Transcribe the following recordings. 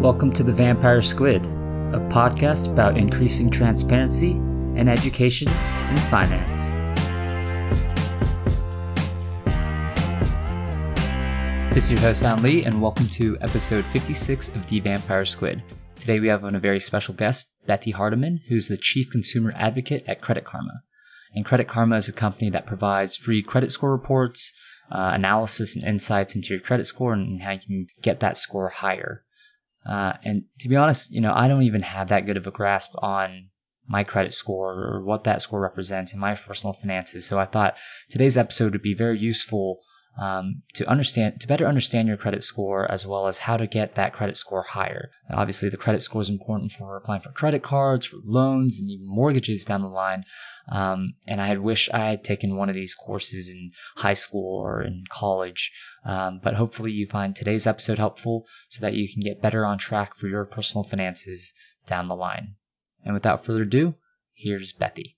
Welcome to The Vampire Squid, a podcast about increasing transparency and education in finance. This is your host, Alan Lee, and welcome to episode 56 of The Vampire Squid. Today we have on a very special guest, Bethy Hardeman, who's the Chief Consumer Advocate at Credit Karma. And Credit Karma is a company that provides free credit score reports, uh, analysis and insights into your credit score and how you can get that score higher. Uh, and to be honest, you know, I don't even have that good of a grasp on my credit score or what that score represents in my personal finances. So I thought today's episode would be very useful um, to understand, to better understand your credit score as well as how to get that credit score higher. Now, obviously, the credit score is important for applying for credit cards, for loans, and even mortgages down the line. Um, and I had wished I had taken one of these courses in high school or in college. Um, but hopefully you find today's episode helpful so that you can get better on track for your personal finances down the line. And without further ado, here's Bethy.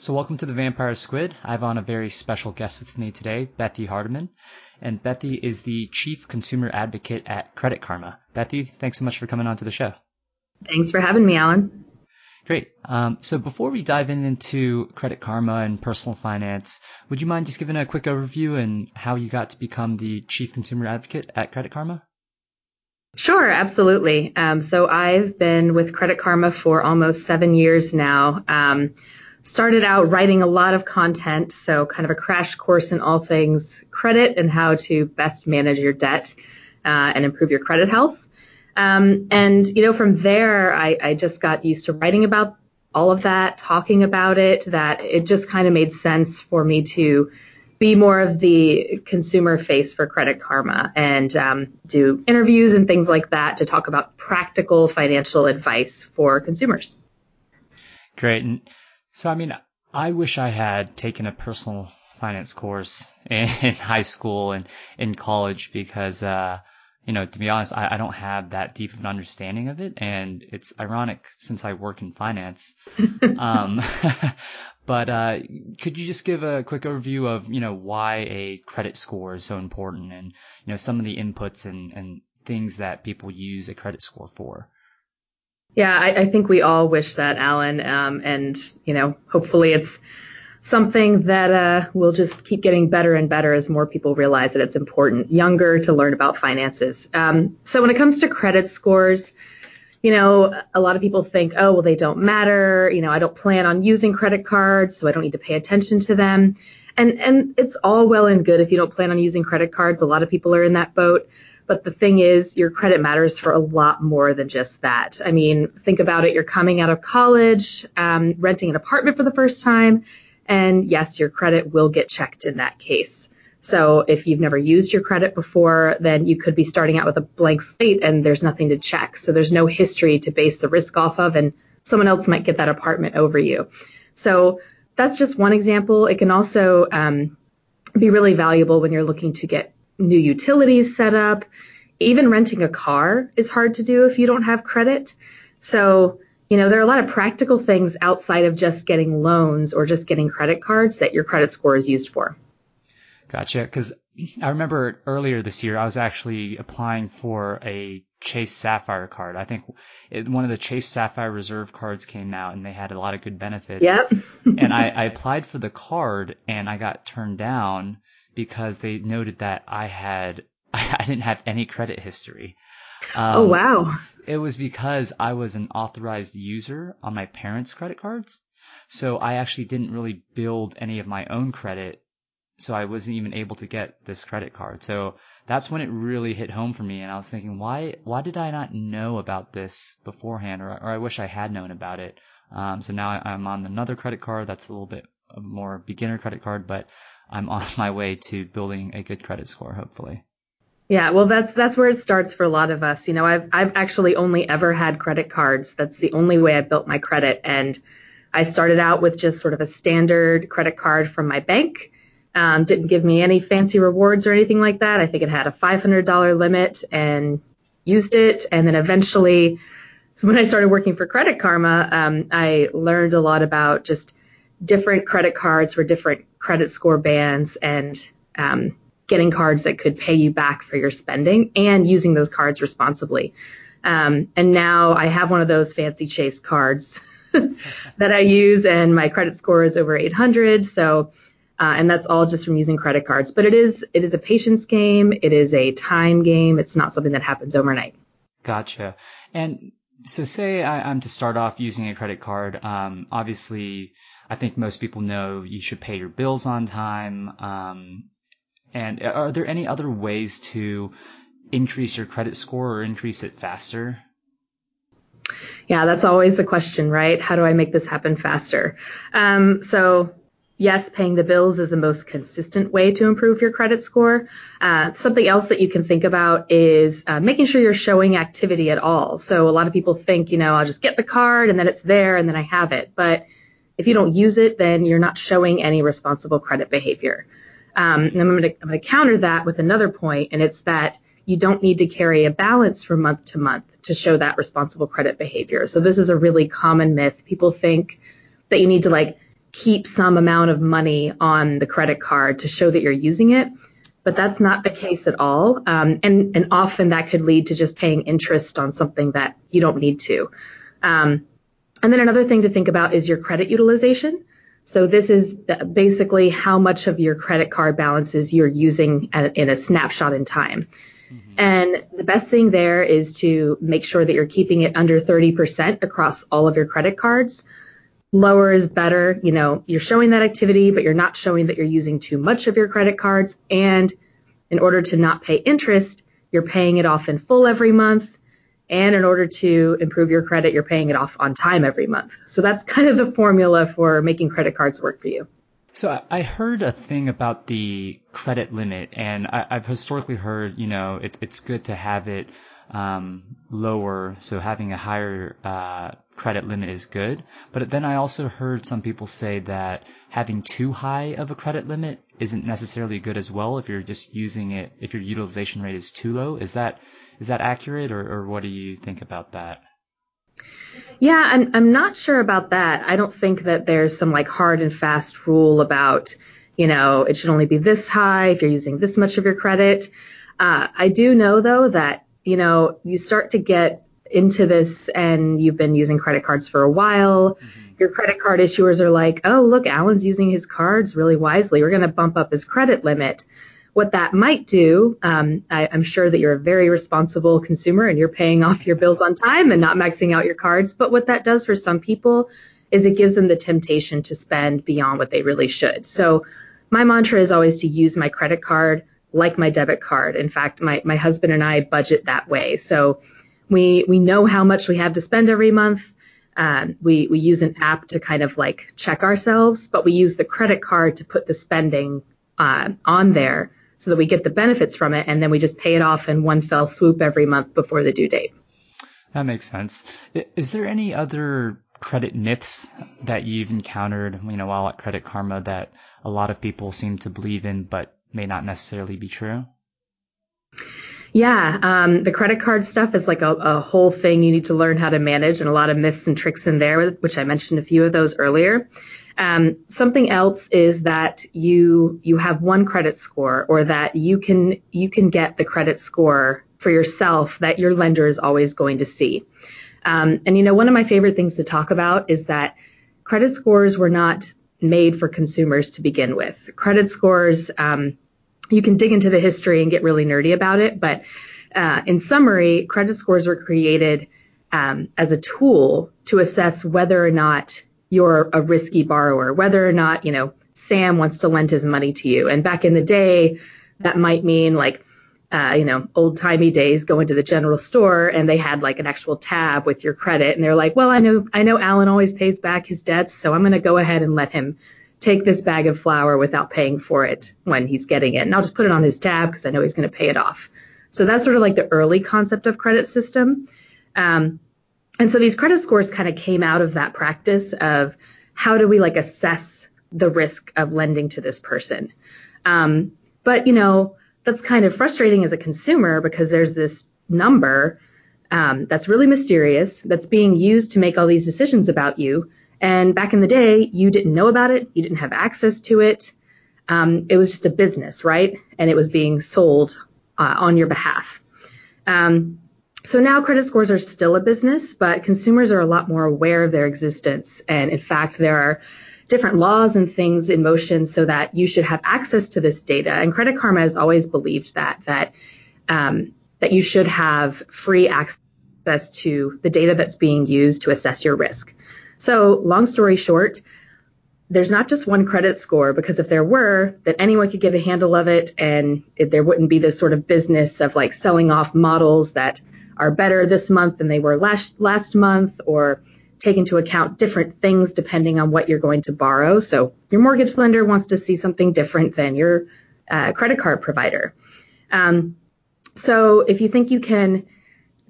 So welcome to the Vampire Squid. I have on a very special guest with me today, Bethy Hardeman. And Bethy is the Chief Consumer Advocate at Credit Karma. Bethy, thanks so much for coming on to the show. Thanks for having me, Alan. Great. Um, so before we dive in into Credit Karma and personal finance, would you mind just giving a quick overview and how you got to become the Chief Consumer Advocate at Credit Karma? Sure, absolutely. Um, so I've been with Credit Karma for almost seven years now. Um, started out writing a lot of content, so kind of a crash course in all things credit and how to best manage your debt uh, and improve your credit health. Um, and, you know, from there, I, I just got used to writing about all of that, talking about it, that it just kind of made sense for me to be more of the consumer face for Credit Karma and um, do interviews and things like that to talk about practical financial advice for consumers. Great. And so, I mean, I wish I had taken a personal finance course in, in high school and in college because, uh, you know, to be honest, I, I don't have that deep of an understanding of it. And it's ironic since I work in finance. um, but, uh, could you just give a quick overview of, you know, why a credit score is so important and, you know, some of the inputs and, and things that people use a credit score for? Yeah, I, I think we all wish that, Alan. Um, and, you know, hopefully it's, something that uh, will just keep getting better and better as more people realize that it's important younger to learn about finances. Um, so when it comes to credit scores, you know, a lot of people think, oh, well, they don't matter. You know, I don't plan on using credit cards, so I don't need to pay attention to them. And and it's all well and good if you don't plan on using credit cards. A lot of people are in that boat. But the thing is, your credit matters for a lot more than just that. I mean, think about it. You're coming out of college, um, renting an apartment for the first time and yes, your credit will get checked in that case. So if you've never used your credit before, then you could be starting out with a blank slate and there's nothing to check. So there's no history to base the risk off of and someone else might get that apartment over you. So that's just one example. It can also um, be really valuable when you're looking to get new utilities set up. Even renting a car is hard to do if you don't have credit. So you know, there are a lot of practical things outside of just getting loans or just getting credit cards that your credit score is used for. Gotcha. Because I remember earlier this year, I was actually applying for a Chase Sapphire card. I think it, one of the Chase Sapphire Reserve cards came out and they had a lot of good benefits. Yep. and I, I applied for the card and I got turned down because they noted that I had, I didn't have any credit history. Um, oh, wow. It was because I was an authorized user on my parents' credit cards. So I actually didn't really build any of my own credit. So I wasn't even able to get this credit card. So that's when it really hit home for me. And I was thinking, why, why did I not know about this beforehand? Or, or I wish I had known about it. Um, so now I'm on another credit card that's a little bit more beginner credit card, but I'm on my way to building a good credit score, hopefully. Yeah, well, that's that's where it starts for a lot of us. You know, I've I've actually only ever had credit cards. That's the only way I built my credit, and I started out with just sort of a standard credit card from my bank. Um, didn't give me any fancy rewards or anything like that. I think it had a $500 limit and used it, and then eventually, so when I started working for Credit Karma, um, I learned a lot about just different credit cards for different credit score bands and um, getting cards that could pay you back for your spending and using those cards responsibly. Um, and now I have one of those fancy Chase cards that I use, and my credit score is over 800. So, uh, and that's all just from using credit cards. But it is it is a patience game. It is a time game. It's not something that happens overnight. Gotcha. And so, say I, am to start off using a credit card. Um, obviously, I think most people know you should pay your bills on time. Um, and are there any other ways to increase your credit score or increase it faster? Yeah, that's always the question, right? How do I make this happen faster? Um, so yes, paying the bills is the most consistent way to improve your credit score. Uh, something else that you can think about is uh, making sure you're showing activity at all. So a lot of people think, you know, I'll just get the card and then it's there and then I have it. But if you don't use it, then you're not showing any responsible credit behavior. Um, and I'm going to counter that with another point, and it's that you don't need to carry a balance from month to month to show that responsible credit behavior. So this is a really common myth. People think that you need to like keep some amount of money on the credit card to show that you're using it, but that's not the case at all. Um, and and often that could lead to just paying interest on something that you don't need to. Um, and then another thing to think about is your credit utilization. So this is basically how much of your credit card balances you're using in a snapshot in time. Mm-hmm. And the best thing there is to make sure that you're keeping it under 30% across all of your credit cards. Lower is better. You know, you're showing that activity, but you're not showing that you're using too much of your credit cards. And in order to not pay interest, you're paying it off in full every month. And in order to improve your credit, you're paying it off on time every month. So that's kind of the formula for making credit cards work for you. So I heard a thing about the credit limit, and I, have historically heard, you know, it, it's good to have it um, lower, so having a higher uh, credit limit is good. But then I also heard some people say that having too high of a credit limit isn't necessarily good as well if you're just using it if your utilization rate is too low. Is that is that accurate, or, or what do you think about that? Yeah, I'm I'm not sure about that. I don't think that there's some like hard and fast rule about, you know, it should only be this high if you're using this much of your credit. Uh, I do know though that you know you start to get into this and you've been using credit cards for a while. Mm-hmm. Your credit card issuers are like, oh look, Alan's using his cards really wisely. We're going to bump up his credit limit what that might do, um, I, am sure that you're a very responsible consumer and you're paying off your bills on time and not maxing out your cards. But what that does for some people is it gives them the temptation to spend beyond what they really should. So my mantra is always to use my credit card like my debit card. In fact, my, my husband and I budget that way. So we, we know how much we have to spend every month. Um, we, we use an app to kind of like check ourselves, but we use the credit card to put the spending uh, on there so that we get the benefits from it and then we just pay it off in one fell swoop every month before the due date. That makes sense. Is there any other credit myths that you've encountered, you know, while at Credit Karma that a lot of people seem to believe in but may not necessarily be true? Yeah, um, the credit card stuff is like a, a, whole thing you need to learn how to manage, and a lot of myths and tricks in there, which I mentioned a few of those earlier. Um, something else is that you you have one credit score, or that you can you can get the credit score for yourself that your lender is always going to see. Um, and you know, one of my favorite things to talk about is that credit scores were not made for consumers to begin with. Credit scores, um, you can dig into the history and get really nerdy about it, but uh, in summary, credit scores were created um, as a tool to assess whether or not you're a risky borrower, whether or not, you know, Sam wants to lend his money to you. And back in the day, that might mean like, uh, you know, old timey days going to the general store and they had like an actual tab with your credit. And they're like, well, I know, I know Alan always pays back his debts. So I'm going to go ahead and let him take this bag of flour without paying for it when he's getting it. And I'll just put it on his tab because I know he's going to pay it off. So that's sort of like the early concept of credit system. Um, and so these credit scores kind of came out of that practice of how do we like assess the risk of lending to this person. Um, but you know that's kind of frustrating as a consumer because there's this number um, that's really mysterious that's being used to make all these decisions about you. And back in the day, you didn't know about it, you didn't have access to it. um, it was just a business, right? And it was being sold uh, on your behalf. Um, so now credit scores are still a business, but consumers are a lot more aware of their existence. And in fact, there are different laws and things in motion so that you should have access to this data. And Credit Karma has always believed that that um, that you should have free access to the data that's being used to assess your risk. So, long story short, there's not just one credit score because if there were, then anyone could get a handle of it, and it, there wouldn't be this sort of business of like selling off models that are better this month than they were last last month, or take into account different things depending on what you're going to borrow. So your mortgage lender wants to see something different than your uh, credit card provider. Um, so if you think you can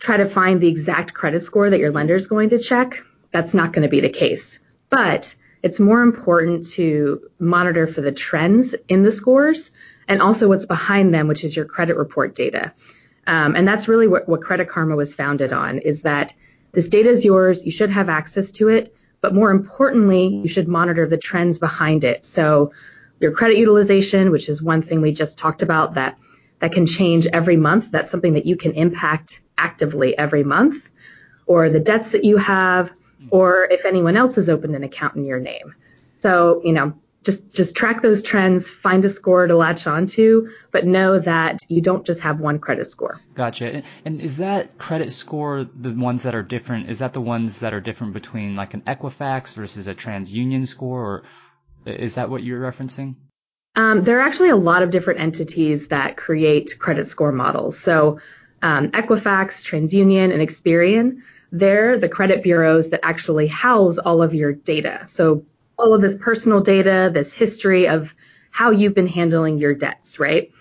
try to find the exact credit score that your lender is going to check, that's not going to be the case. But it's more important to monitor for the trends in the scores and also what's behind them, which is your credit report data. Um, and that's really what, what Credit Karma was founded on is that this data is yours. You should have access to it. But more importantly, you should monitor the trends behind it. So your credit utilization, which is one thing we just talked about that that can change every month. That's something that you can impact actively every month or the debts that you have or if anyone else has opened an account in your name. So, you know, just just track those trends, find a score to latch onto, but know that you don't just have one credit score. Gotcha. And is that credit score the ones that are different? Is that the ones that are different between like an Equifax versus a TransUnion score, or is that what you're referencing? Um, there are actually a lot of different entities that create credit score models. So um, Equifax, TransUnion, and Experian, they're the credit bureaus that actually house all of your data. So all of this personal data, this history of how you've been handling your debts, right?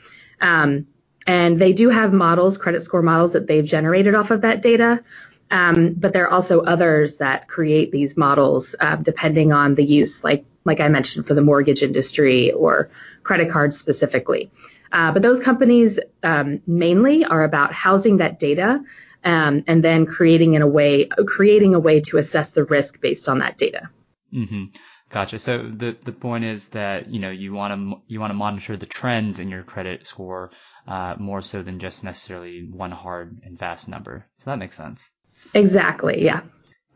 Um, and they do have models, credit score models that they've generated off of that data. Um, but there are also others that create these models uh, depending on the use, like like I mentioned for the mortgage industry or credit cards specifically. Uh, but those companies um, mainly are about housing that data um, and then creating in a way creating a way to assess the risk based on that data. Mm-hmm. Gotcha. So the the point is that you know you want to you want to monitor the trends in your credit score uh, more so than just necessarily one hard and fast number. So that makes sense. Exactly. Yeah.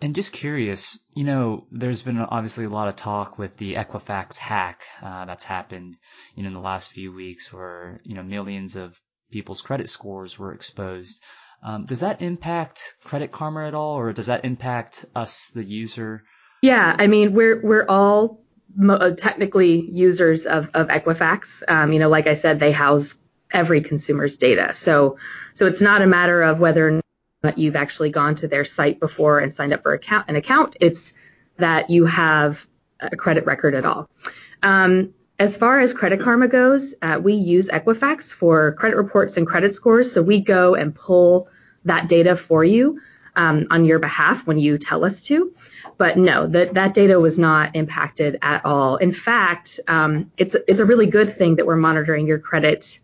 And just curious, you know, there's been obviously a lot of talk with the Equifax hack uh, that's happened, you know, in the last few weeks, where you know millions of people's credit scores were exposed. Um, does that impact Credit Karma at all, or does that impact us, the user? Yeah, I mean, we're we're all uh, technically users of of Equifax. Um, you know, like I said, they house every consumer's data, so so it's not a matter of whether that you've actually gone to their site before and signed up for account, an account. It's that you have a credit record at all. Um, as far as Credit Karma goes, uh, we use Equifax for credit reports and credit scores. So we go and pull that data for you um, on your behalf when you tell us to. But no, that, that data was not impacted at all. In fact, um, it's, it's a really good thing that we're monitoring your credit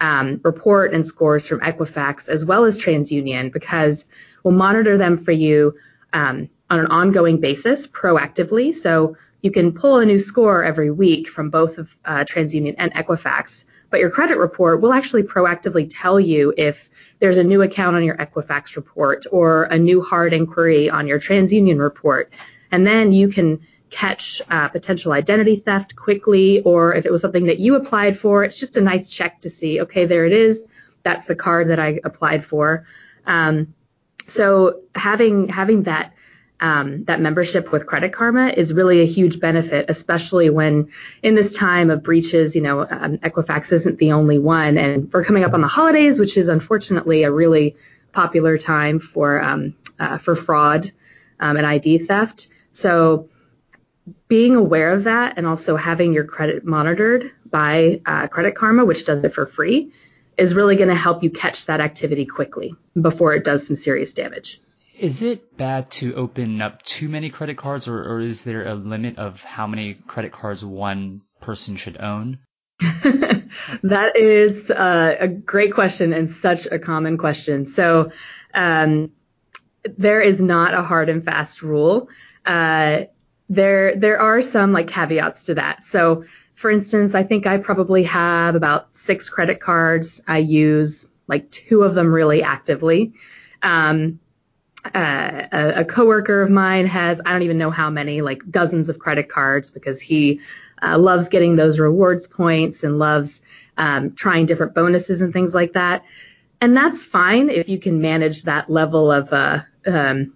um, report and scores from Equifax as well as TransUnion because we'll monitor them for you um, on an ongoing basis proactively. So you can pull a new score every week from both of uh, TransUnion and Equifax, but your credit report will actually proactively tell you if there's a new account on your Equifax report or a new hard inquiry on your TransUnion report. And then you can catch uh, potential identity theft quickly, or if it was something that you applied for, it's just a nice check to see, okay, there it is. That's the card that I applied for. Um, so having having that um, that membership with Credit Karma is really a huge benefit, especially when in this time of breaches, you know, um, Equifax isn't the only one, and we're coming up on the holidays, which is unfortunately a really popular time for um, uh, for fraud um, and ID theft. So being aware of that and also having your credit monitored by uh, Credit Karma, which does it for free, is really going to help you catch that activity quickly before it does some serious damage. Is it bad to open up too many credit cards, or, or is there a limit of how many credit cards one person should own? that is uh, a great question and such a common question. So, um, there is not a hard and fast rule. Uh, there there are some like caveats to that. So for instance, I think I probably have about six credit cards. I use like two of them really actively. Um, uh, a, a coworker of mine has I don't even know how many, like dozens of credit cards because he uh, loves getting those rewards points and loves um, trying different bonuses and things like that. And that's fine if you can manage that level of uh, um,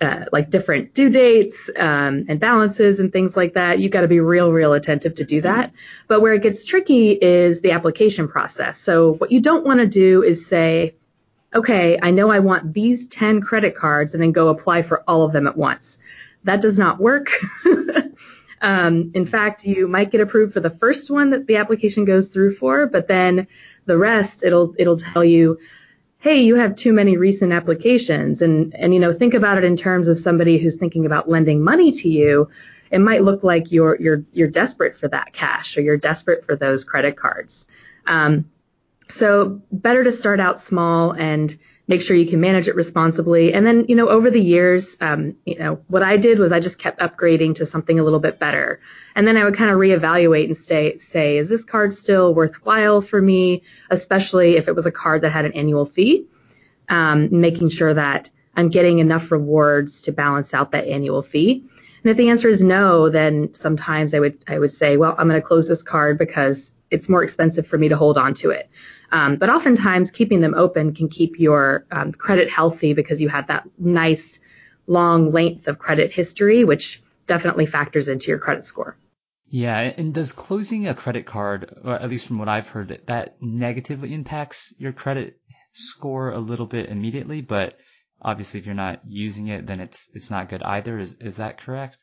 uh, like different due dates um, and balances and things like that. You've got to be real, real attentive to do that. But where it gets tricky is the application process. So what you don't want to do is say, okay, I know I want these 10 credit cards and then go apply for all of them at once. That does not work. um, in fact, you might get approved for the first one that the application goes through for, but then the rest, it'll, it'll tell you, hey, you have too many recent applications. And, and, you know, think about it in terms of somebody who's thinking about lending money to you. It might look like you're, you're, you're desperate for that cash or you're desperate for those credit cards. Um, so better to start out small and make sure you can manage it responsibly. And then, you know, over the years, um, you know, what I did was I just kept upgrading to something a little bit better. And then I would kind of reevaluate and stay, say, is this card still worthwhile for me? Especially if it was a card that had an annual fee, um, making sure that I'm getting enough rewards to balance out that annual fee. And if the answer is no, then sometimes I would, I would say, well, I'm going to close this card because it's more expensive for me to hold on to it. Um, but oftentimes, keeping them open can keep your um, credit healthy because you have that nice long length of credit history, which definitely factors into your credit score. Yeah, and does closing a credit card, at least from what I've heard, that negatively impacts your credit score a little bit immediately, but obviously if you're not using it, then it's it's not good either. Is is that correct?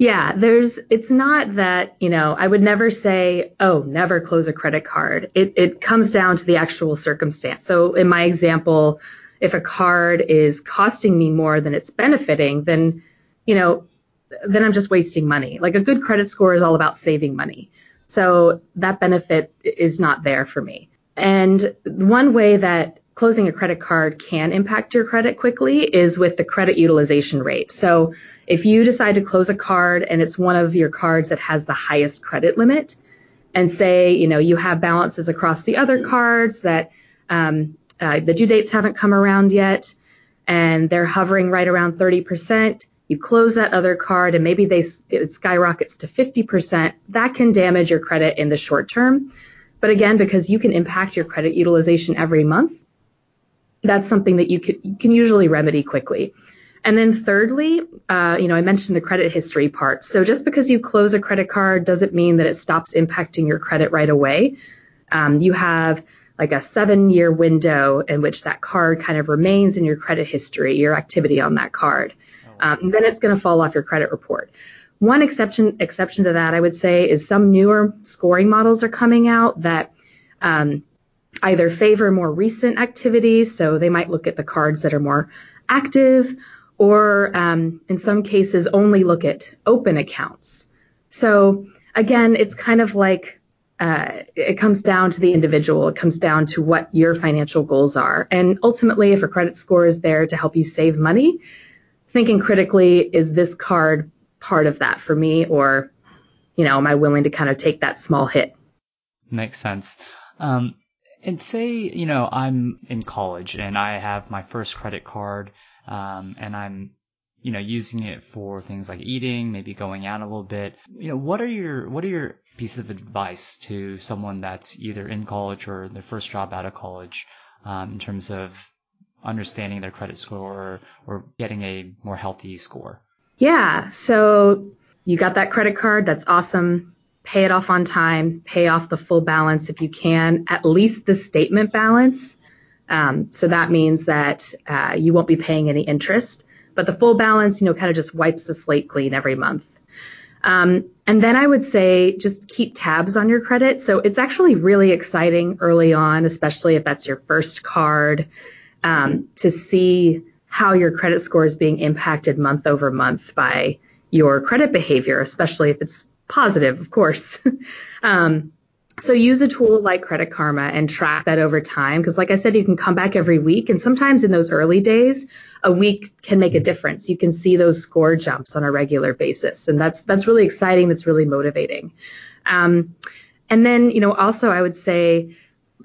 Yeah, there's, it's not that, you know, I would never say, oh, never close a credit card. It, it comes down to the actual circumstance. So in my example, if a card is costing me more than it's benefiting, then, you know, then I'm just wasting money. Like a good credit score is all about saving money. So that benefit is not there for me. And one way that closing a credit card can impact your credit quickly is with the credit utilization rate. So if you decide to close a card and it's one of your cards that has the highest credit limit, and say, you know, you have balances across the other cards that um, uh, the due dates haven't come around yet, and they're hovering right around 30%. You close that other card and maybe they it skyrockets to 50%. That can damage your credit in the short term. But again, because you can impact your credit utilization every month, that's something that you you can usually remedy quickly. And then thirdly, uh, you know, I mentioned the credit history part. So just because you close a credit card doesn't mean that it stops impacting your credit right away. Um, you have like a seven year window in which that card kind of remains in your credit history, your activity on that card. Um, then it's going to fall off your credit report. One exception exception to that, I would say, is some newer scoring models are coming out that um, either favor more recent activities, so they might look at the cards that are more active, or um, in some cases only look at open accounts. So again, it's kind of like uh, it comes down to the individual. It comes down to what your financial goals are. And ultimately, if a credit score is there to help you save money, thinking critically, is this card part of that for me? Or, you know, am I willing to kind of take that small hit? Makes sense. Um, and say, you know, I'm in college and I have my first credit card um, and I'm you know using it for things like eating, maybe going out a little bit. You know, what are your what are your pieces of advice to someone that's either in college or their first job out of college um, in terms of understanding their credit score or, or getting a more healthy score? Yeah, so you got that credit card, that's awesome. Pay it off on time, pay off the full balance if you can, at least the statement balance. Um, so that means that uh, you won't be paying any interest, but the full balance, you know, kind of just wipes the slate clean every month. Um, and then I would say just keep tabs on your credit. So it's actually really exciting early on, especially if that's your first card, um, to see how your credit score is being impacted month over month by your credit behavior, especially if it's positive, of course. um, so use a tool like Credit Karma and track that over time. Because like I said, you can come back every week. And sometimes in those early days, a week can make a difference. You can see those score jumps on a regular basis. And that's, that's really exciting. That's really motivating. Um, and then, you know, also I would say,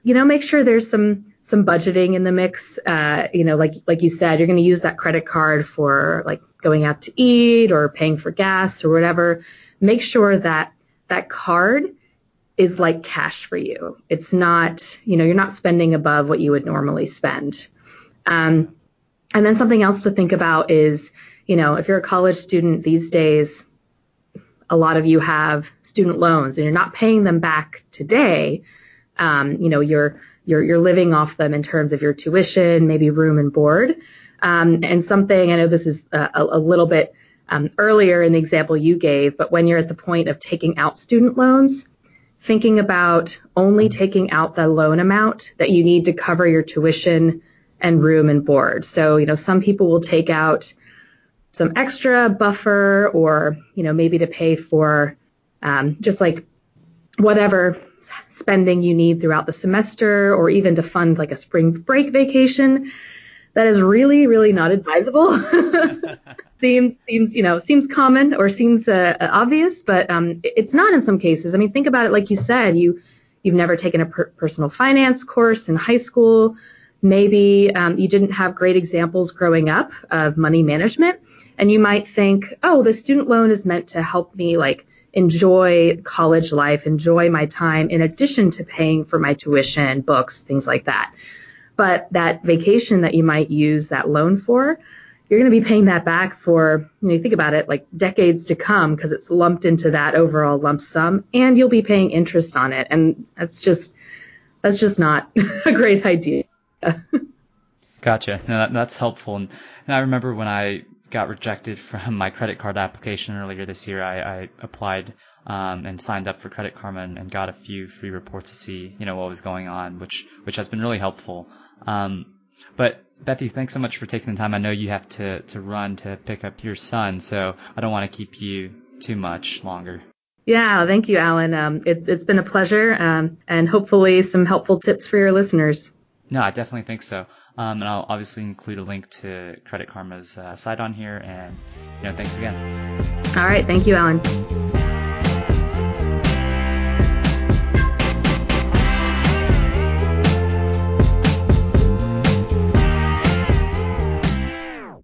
you know, make sure there's some some budgeting in the mix. Uh, you know, like like you said, you're going to use that credit card for like going out to eat or paying for gas or whatever. Make sure that that card is like cash for you. It's not, you know, you're not spending above what you would normally spend. Um, and then something else to think about is, you know, if you're a college student these days, a lot of you have student loans and you're not paying them back today. Um, you know, you're you're you're living off them in terms of your tuition, maybe room and board. Um, and something I know this is a, a little bit um, earlier in the example you gave, but when you're at the point of taking out student loans, thinking about only taking out the loan amount that you need to cover your tuition and room and board. So, you know, some people will take out some extra buffer or, you know, maybe to pay for um, just like whatever spending you need throughout the semester or even to fund like a spring break vacation. That is really, really not advisable. seems seems you know seems common or seems uh, obvious, but um, it's not in some cases. I mean, think about it. Like you said, you you've never taken a per- personal finance course in high school. Maybe um, you didn't have great examples growing up of money management, and you might think, oh, the student loan is meant to help me like enjoy college life, enjoy my time in addition to paying for my tuition, books, things like that. But that vacation that you might use that loan for, you're going to be paying that back for, you, know, think about it, like decades to come because it's lumped into that overall lump sum and you'll be paying interest on it. And that's just, that's just not a great idea. gotcha. That, that's helpful. And, and I remember when I got rejected from my credit card application earlier this year, I, I applied um, and signed up for Credit Karma and, and, got a few free reports to see, you know, what was going on, which which has been really helpful. Um, but Bethy, thanks so much for taking the time. I know you have to, to run to pick up your son, so I don't want to keep you too much longer. Yeah, thank you, Alan. Um, it's it's been a pleasure, um, and hopefully some helpful tips for your listeners. No, I definitely think so. Um, and I'll obviously include a link to Credit Karma's uh, site on here. And you know, thanks again. All right, thank you, Alan.